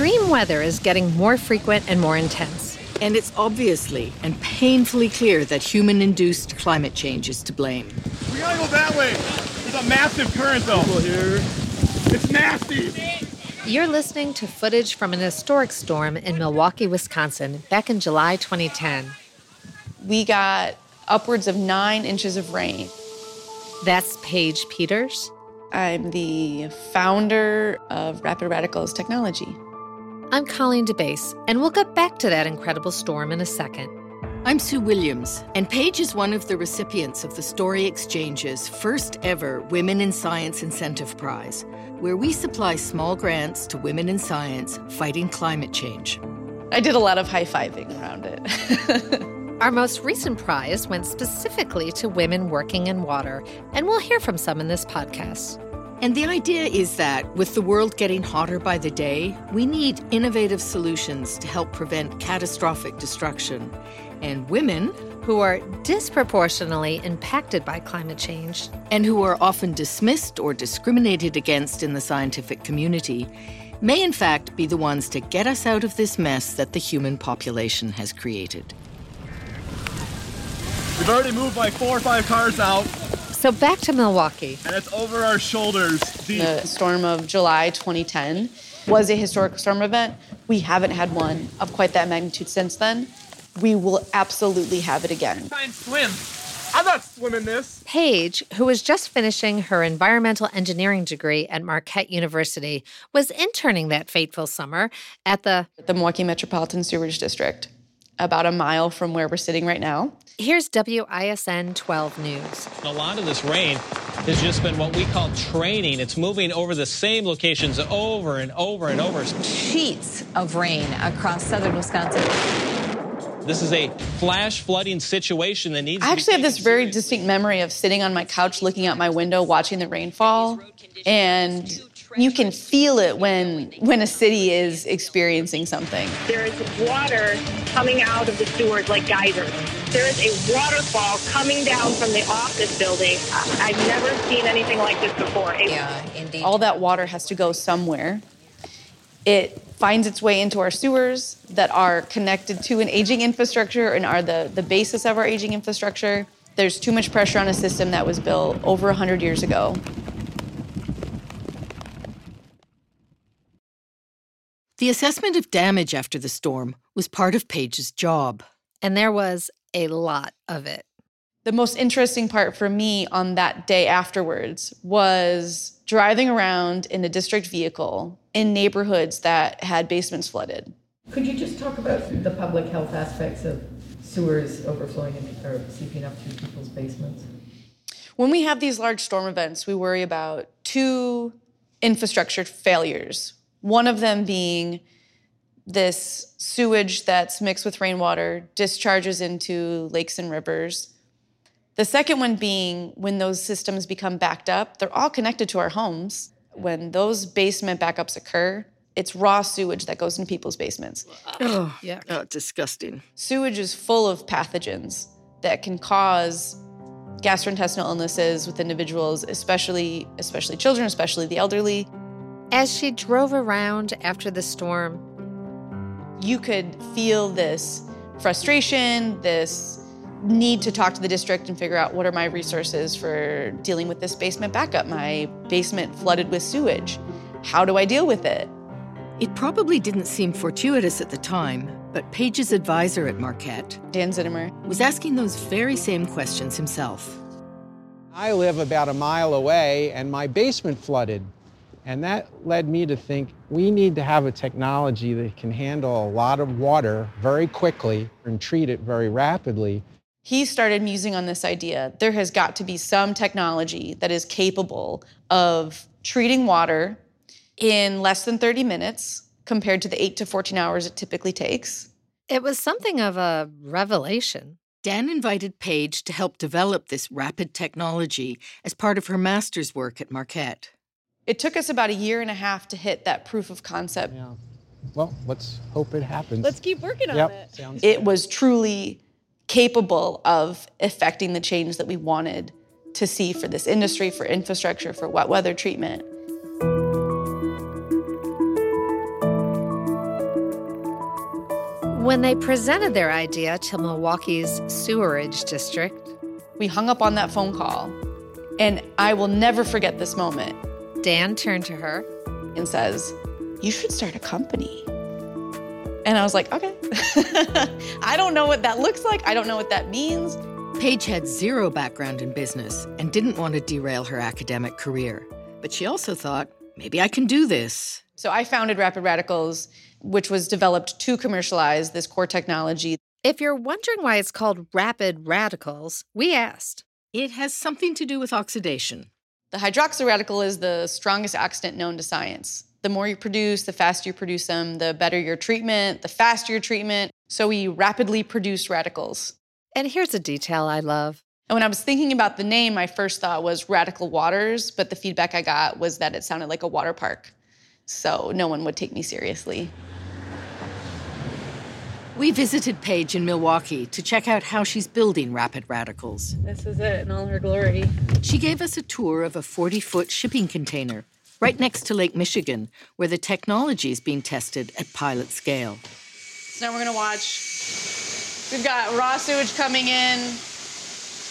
Extreme weather is getting more frequent and more intense. And it's obviously and painfully clear that human induced climate change is to blame. We gotta go that way. There's a massive current though. here. It's nasty. You're listening to footage from an historic storm in Milwaukee, Wisconsin, back in July 2010. We got upwards of nine inches of rain. That's Paige Peters. I'm the founder of Rapid Radicals Technology. I'm Colleen DeBaise, and we'll get back to that incredible storm in a second. I'm Sue Williams, and Paige is one of the recipients of the Story Exchange's first ever Women in Science Incentive Prize, where we supply small grants to women in science fighting climate change. I did a lot of high fiving around it. Our most recent prize went specifically to women working in water, and we'll hear from some in this podcast. And the idea is that with the world getting hotter by the day, we need innovative solutions to help prevent catastrophic destruction. And women, who are disproportionately impacted by climate change, and who are often dismissed or discriminated against in the scientific community, may in fact be the ones to get us out of this mess that the human population has created. We've already moved like four or five cars out. So back to Milwaukee. And it's over our shoulders. Deep. The storm of July 2010 was a historic storm event. We haven't had one of quite that magnitude since then. We will absolutely have it again. Try and swim. I'm not swimming this. Paige, who was just finishing her environmental engineering degree at Marquette University, was interning that fateful summer at the the Milwaukee Metropolitan Sewerage District, about a mile from where we're sitting right now. Here's WISN 12 News. A lot of this rain has just been what we call training. It's moving over the same locations over and over and over. Sheets of rain across southern Wisconsin. This is a flash flooding situation that needs I actually have this very distinct memory of sitting on my couch looking out my window watching the rainfall and you can feel it when when a city is experiencing something. There is water coming out of the sewers like geysers. There is a waterfall coming down from the office building. I've never seen anything like this before. Yeah, indeed. All that water has to go somewhere. It finds its way into our sewers that are connected to an aging infrastructure and are the, the basis of our aging infrastructure. There's too much pressure on a system that was built over 100 years ago. The assessment of damage after the storm was part of Paige's job. And there was a lot of it. The most interesting part for me on that day afterwards was driving around in a district vehicle in neighborhoods that had basements flooded. Could you just talk about the public health aspects of sewers overflowing in, or seeping up through people's basements? When we have these large storm events, we worry about two infrastructure failures. One of them being this sewage that's mixed with rainwater discharges into lakes and rivers. The second one being when those systems become backed up, they're all connected to our homes. When those basement backups occur, it's raw sewage that goes into people's basements. Oh, yeah. Oh, disgusting. Sewage is full of pathogens that can cause gastrointestinal illnesses with individuals, especially especially children, especially the elderly. As she drove around after the storm, you could feel this frustration, this need to talk to the district and figure out what are my resources for dealing with this basement backup. My basement flooded with sewage. How do I deal with it? It probably didn't seem fortuitous at the time, but Paige's advisor at Marquette, Dan Zitomer, was asking those very same questions himself. I live about a mile away and my basement flooded. And that led me to think we need to have a technology that can handle a lot of water very quickly and treat it very rapidly. He started musing on this idea. There has got to be some technology that is capable of treating water in less than 30 minutes compared to the 8 to 14 hours it typically takes. It was something of a revelation. Dan invited Paige to help develop this rapid technology as part of her master's work at Marquette. It took us about a year and a half to hit that proof of concept. Yeah. Well, let's hope it happens. Let's keep working yep. on it. Sounds it good. was truly capable of effecting the change that we wanted to see for this industry, for infrastructure, for wet weather treatment. When they presented their idea to Milwaukee's sewerage district, we hung up on that phone call, and I will never forget this moment. Dan turned to her and says, You should start a company. And I was like, Okay. I don't know what that looks like. I don't know what that means. Paige had zero background in business and didn't want to derail her academic career. But she also thought, maybe I can do this. So I founded Rapid Radicals, which was developed to commercialize this core technology. If you're wondering why it's called Rapid Radicals, we asked. It has something to do with oxidation. The hydroxyl radical is the strongest oxidant known to science. The more you produce, the faster you produce them, the better your treatment, the faster your treatment. So we rapidly produce radicals. And here's a detail I love. And when I was thinking about the name, my first thought was Radical Waters, but the feedback I got was that it sounded like a water park. So no one would take me seriously. We visited Paige in Milwaukee to check out how she's building Rapid Radicals. This is it in all her glory. She gave us a tour of a 40 foot shipping container right next to Lake Michigan, where the technology is being tested at pilot scale. So now we're going to watch. We've got raw sewage coming in,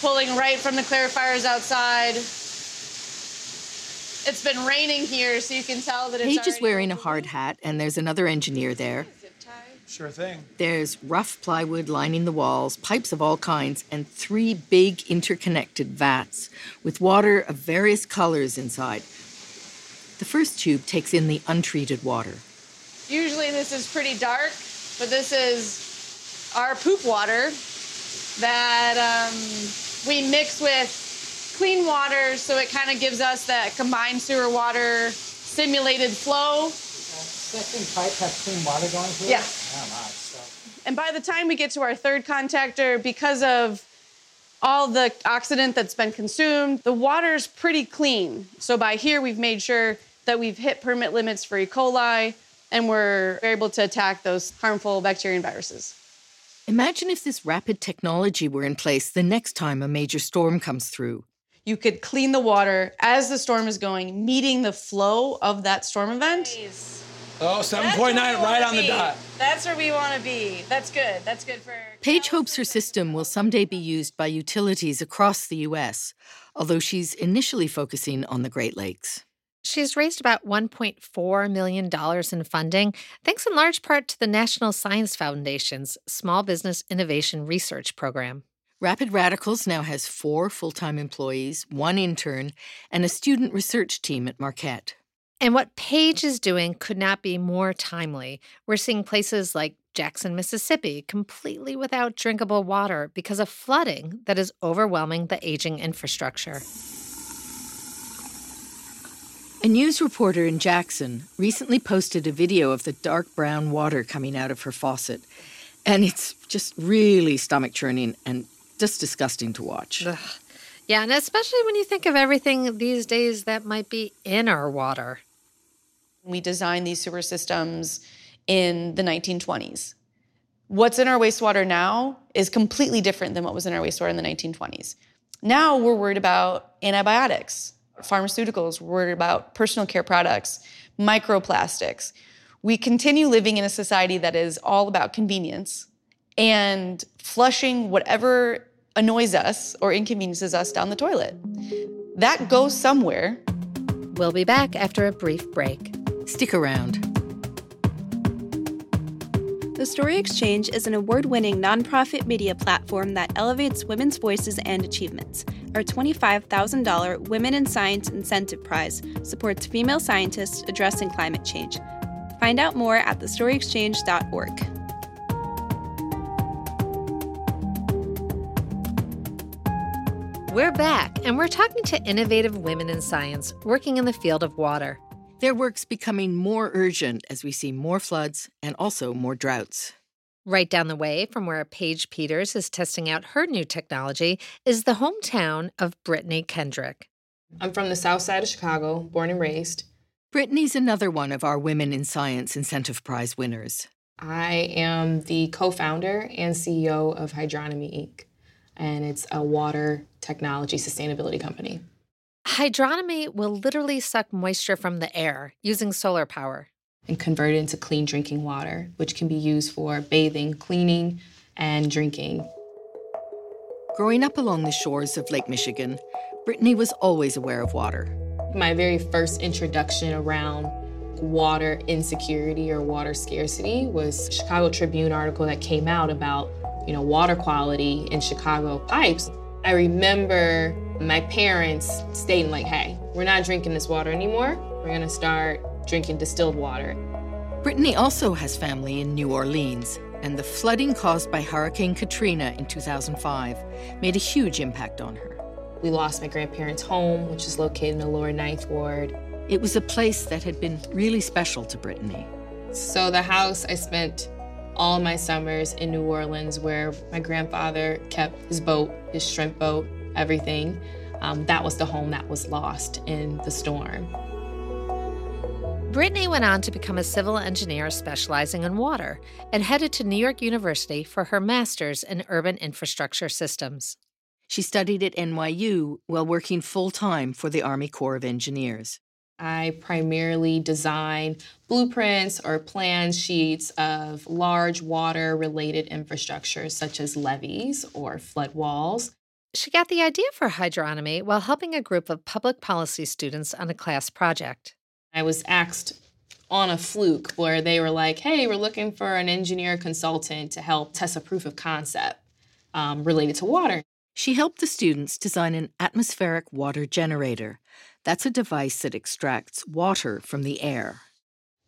pulling right from the clarifiers outside. It's been raining here, so you can tell that it's. Paige is wearing a hard hat, and there's another engineer there. Sure thing. There's rough plywood lining the walls, pipes of all kinds, and three big interconnected vats with water of various colors inside. The first tube takes in the untreated water. Usually this is pretty dark, but this is our poop water that um, we mix with clean water so it kind of gives us that combined sewer water simulated flow second pipe has clean water going through yeah. it? Nice. And by the time we get to our third contactor, because of all the oxidant that's been consumed, the water's pretty clean. So by here, we've made sure that we've hit permit limits for E. coli and we're able to attack those harmful bacteria and viruses. Imagine if this rapid technology were in place the next time a major storm comes through. You could clean the water as the storm is going, meeting the flow of that storm event. Nice. Oh, 7.9 right on the be. dot. That's where we want to be. That's good. That's good for. Paige hopes her system will someday be used by utilities across the U.S., although she's initially focusing on the Great Lakes. She's raised about $1.4 million in funding, thanks in large part to the National Science Foundation's Small Business Innovation Research Program. Rapid Radicals now has four full time employees, one intern, and a student research team at Marquette. And what Paige is doing could not be more timely. We're seeing places like Jackson, Mississippi, completely without drinkable water because of flooding that is overwhelming the aging infrastructure. A news reporter in Jackson recently posted a video of the dark brown water coming out of her faucet. And it's just really stomach churning and just disgusting to watch. Ugh. Yeah, and especially when you think of everything these days that might be in our water. We designed these sewer systems in the 1920s. What's in our wastewater now is completely different than what was in our wastewater in the 1920s. Now we're worried about antibiotics, pharmaceuticals, we're worried about personal care products, microplastics. We continue living in a society that is all about convenience and flushing whatever annoys us or inconveniences us down the toilet. That goes somewhere. We'll be back after a brief break. Stick around. The Story Exchange is an award winning nonprofit media platform that elevates women's voices and achievements. Our $25,000 Women in Science Incentive Prize supports female scientists addressing climate change. Find out more at thestoryexchange.org. We're back, and we're talking to innovative women in science working in the field of water. Their work's becoming more urgent as we see more floods and also more droughts. Right down the way from where Paige Peters is testing out her new technology is the hometown of Brittany Kendrick. I'm from the south side of Chicago, born and raised. Brittany's another one of our Women in Science Incentive Prize winners. I am the co founder and CEO of Hydronomy Inc., and it's a water technology sustainability company. Hydronomy will literally suck moisture from the air using solar power. and convert it into clean drinking water, which can be used for bathing, cleaning, and drinking. Growing up along the shores of Lake Michigan, Brittany was always aware of water. My very first introduction around water insecurity or water scarcity was a Chicago Tribune article that came out about, you know, water quality in Chicago pipes. I remember my parents stating like, "Hey, we're not drinking this water anymore. We're going to start drinking distilled water." Brittany also has family in New Orleans, and the flooding caused by Hurricane Katrina in 2005 made a huge impact on her. We lost my grandparents' home, which is located in the lower ninth ward. It was a place that had been really special to Brittany. So, the house I spent all my summers in New Orleans, where my grandfather kept his boat, his shrimp boat, everything. Um, that was the home that was lost in the storm. Brittany went on to become a civil engineer specializing in water and headed to New York University for her master's in urban infrastructure systems. She studied at NYU while working full time for the Army Corps of Engineers. I primarily design blueprints or plan sheets of large water related infrastructures such as levees or flood walls. She got the idea for hydronomy while helping a group of public policy students on a class project. I was asked on a fluke where they were like, hey, we're looking for an engineer consultant to help test a proof of concept um, related to water. She helped the students design an atmospheric water generator. That's a device that extracts water from the air.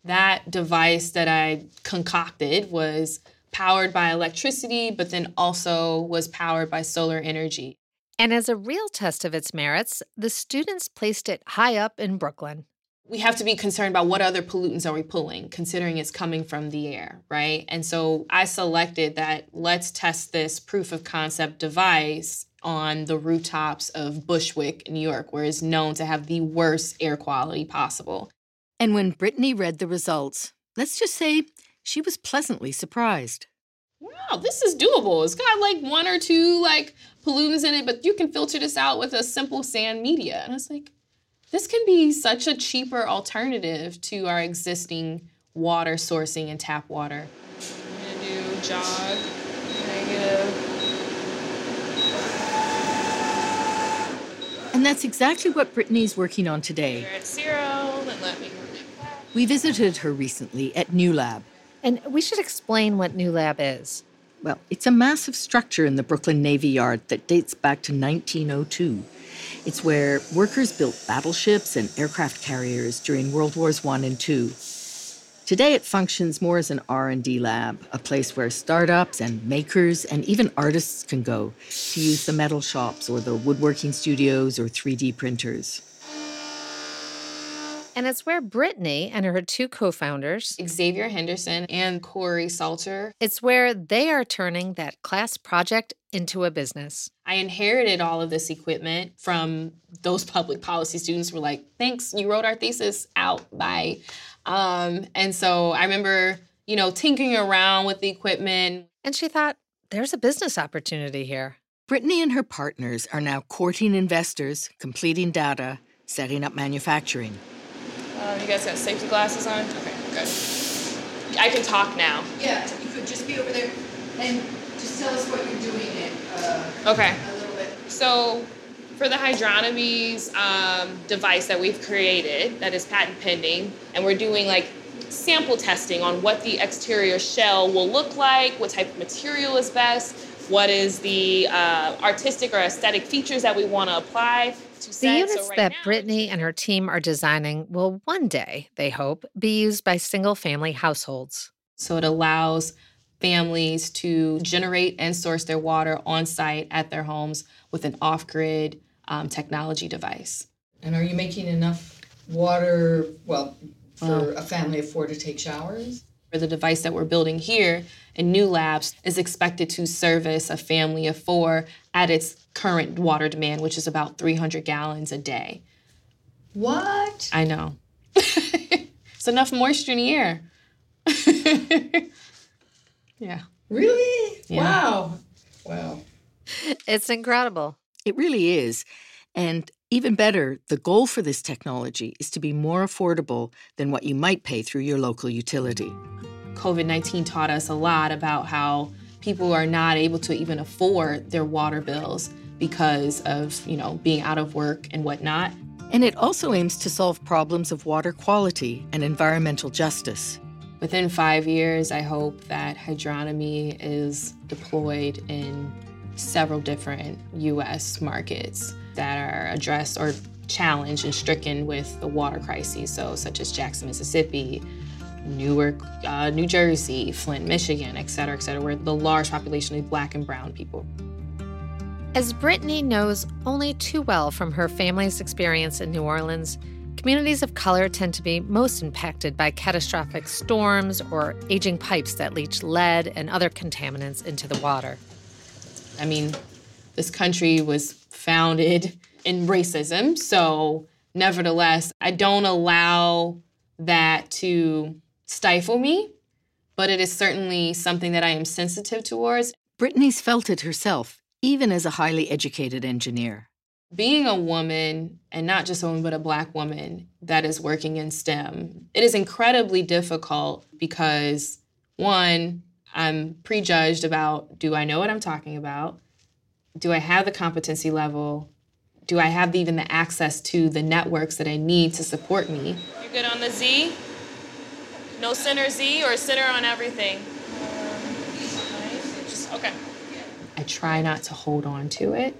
That device that I concocted was powered by electricity, but then also was powered by solar energy. And as a real test of its merits, the students placed it high up in Brooklyn we have to be concerned about what other pollutants are we pulling, considering it's coming from the air, right? And so I selected that let's test this proof of concept device on the rooftops of Bushwick, New York, where it's known to have the worst air quality possible. And when Brittany read the results, let's just say she was pleasantly surprised. Wow, this is doable. It's got like one or two like pollutants in it, but you can filter this out with a simple sand media. And it's like, this can be such a cheaper alternative to our existing water sourcing and tap water. I'm gonna do jog, negative. And that's exactly what Brittany's working on today. Zero, then let me We visited her recently at New Lab. And we should explain what New Lab is. Well, it's a massive structure in the Brooklyn Navy Yard that dates back to 1902. It's where workers built battleships and aircraft carriers during World Wars I and II. Today it functions more as an R&D lab, a place where startups and makers and even artists can go to use the metal shops or the woodworking studios or 3D printers. And it's where Brittany and her two co founders, Xavier Henderson and Corey Salter, it's where they are turning that class project into a business. I inherited all of this equipment from those public policy students who were like, thanks, you wrote our thesis out, bye. Um, and so I remember, you know, tinkering around with the equipment. And she thought, there's a business opportunity here. Brittany and her partners are now courting investors, completing data, setting up manufacturing. Um, you guys got safety glasses on? Okay, good. I can talk now. Yeah, you could just be over there and just tell us what you're doing it. Uh, okay. A little bit. So, for the Hydronomies um, device that we've created, that is patent pending, and we're doing like sample testing on what the exterior shell will look like, what type of material is best, what is the uh, artistic or aesthetic features that we want to apply the units so right that now, Brittany and her team are designing will one day, they hope, be used by single family households. So it allows families to generate and source their water on site at their homes with an off grid um, technology device. And are you making enough water, well, for a family of four to take showers? The device that we're building here in New Labs is expected to service a family of four at its current water demand, which is about 300 gallons a day. What? I know. it's enough moisture in the air. yeah. Really? Yeah. Wow. Wow. It's incredible. It really is. And Even better, the goal for this technology is to be more affordable than what you might pay through your local utility. COVID 19 taught us a lot about how people are not able to even afford their water bills because of, you know, being out of work and whatnot. And it also aims to solve problems of water quality and environmental justice. Within five years, I hope that hydronomy is deployed in several different US markets that are addressed or challenged and stricken with the water crises, so such as Jackson, Mississippi, Newark, uh, New Jersey, Flint, Michigan, et cetera, et cetera, where the large population of black and brown people. As Brittany knows only too well from her family's experience in New Orleans, communities of color tend to be most impacted by catastrophic storms or aging pipes that leach lead and other contaminants into the water. I mean, this country was founded in racism, so nevertheless, I don't allow that to stifle me, but it is certainly something that I am sensitive towards. Brittany's felt it herself even as a highly educated engineer. Being a woman, and not just a woman, but a Black woman that is working in STEM, it is incredibly difficult because, one, I'm prejudged about do I know what I'm talking about? Do I have the competency level? Do I have even the access to the networks that I need to support me? You good on the Z? No center Z or center on everything? Okay. I try not to hold on to it,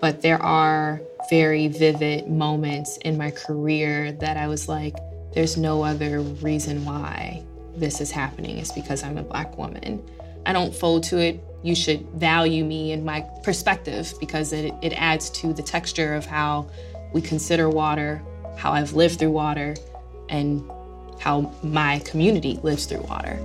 but there are very vivid moments in my career that I was like, there's no other reason why this is happening. It's because I'm a black woman. I don't fold to it. You should value me and my perspective because it, it adds to the texture of how we consider water, how I've lived through water, and how my community lives through water.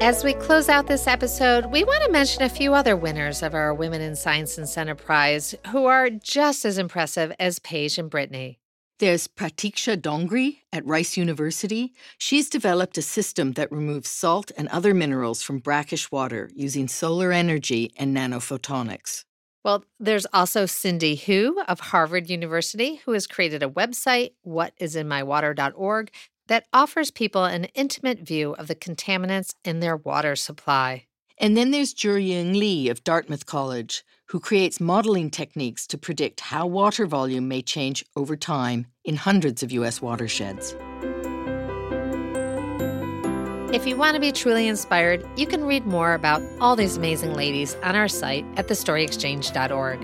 As we close out this episode, we want to mention a few other winners of our Women in Science Incentive Prize who are just as impressive as Paige and Brittany. There's Pratiksha Dongare at Rice University. She's developed a system that removes salt and other minerals from brackish water using solar energy and nanophotonics. Well, there's also Cindy Hu of Harvard University, who has created a website, whatisinmywater.org, that offers people an intimate view of the contaminants in their water supply. And then there's Jurying Lee of Dartmouth College, who creates modeling techniques to predict how water volume may change over time in hundreds of U.S. watersheds. If you want to be truly inspired, you can read more about all these amazing ladies on our site at thestoryexchange.org.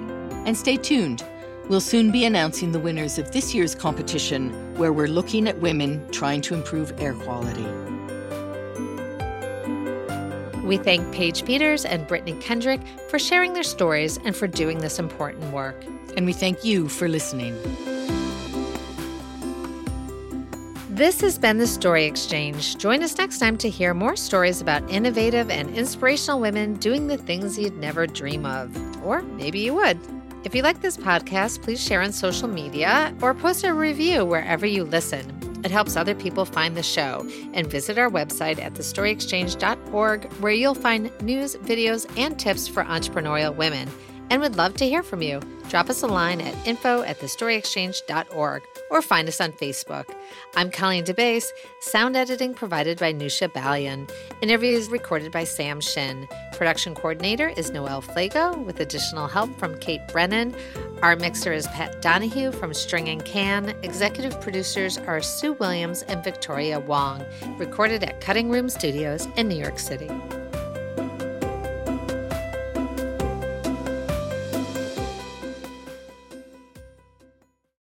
And stay tuned. We'll soon be announcing the winners of this year's competition, where we're looking at women trying to improve air quality. We thank Paige Peters and Brittany Kendrick for sharing their stories and for doing this important work. And we thank you for listening. This has been the Story Exchange. Join us next time to hear more stories about innovative and inspirational women doing the things you'd never dream of. Or maybe you would. If you like this podcast, please share on social media or post a review wherever you listen. It helps other people find the show. And visit our website at thestoryexchange.org, where you'll find news, videos, and tips for entrepreneurial women. And we'd love to hear from you. Drop us a line at info at thestoryexchange.org or find us on Facebook. I'm Colleen DeBaise, sound editing provided by Nusha Balian. Interviews recorded by Sam Shin. Production coordinator is Noelle Flago with additional help from Kate Brennan. Our mixer is Pat Donahue from String and Can. Executive producers are Sue Williams and Victoria Wong. Recorded at Cutting Room Studios in New York City.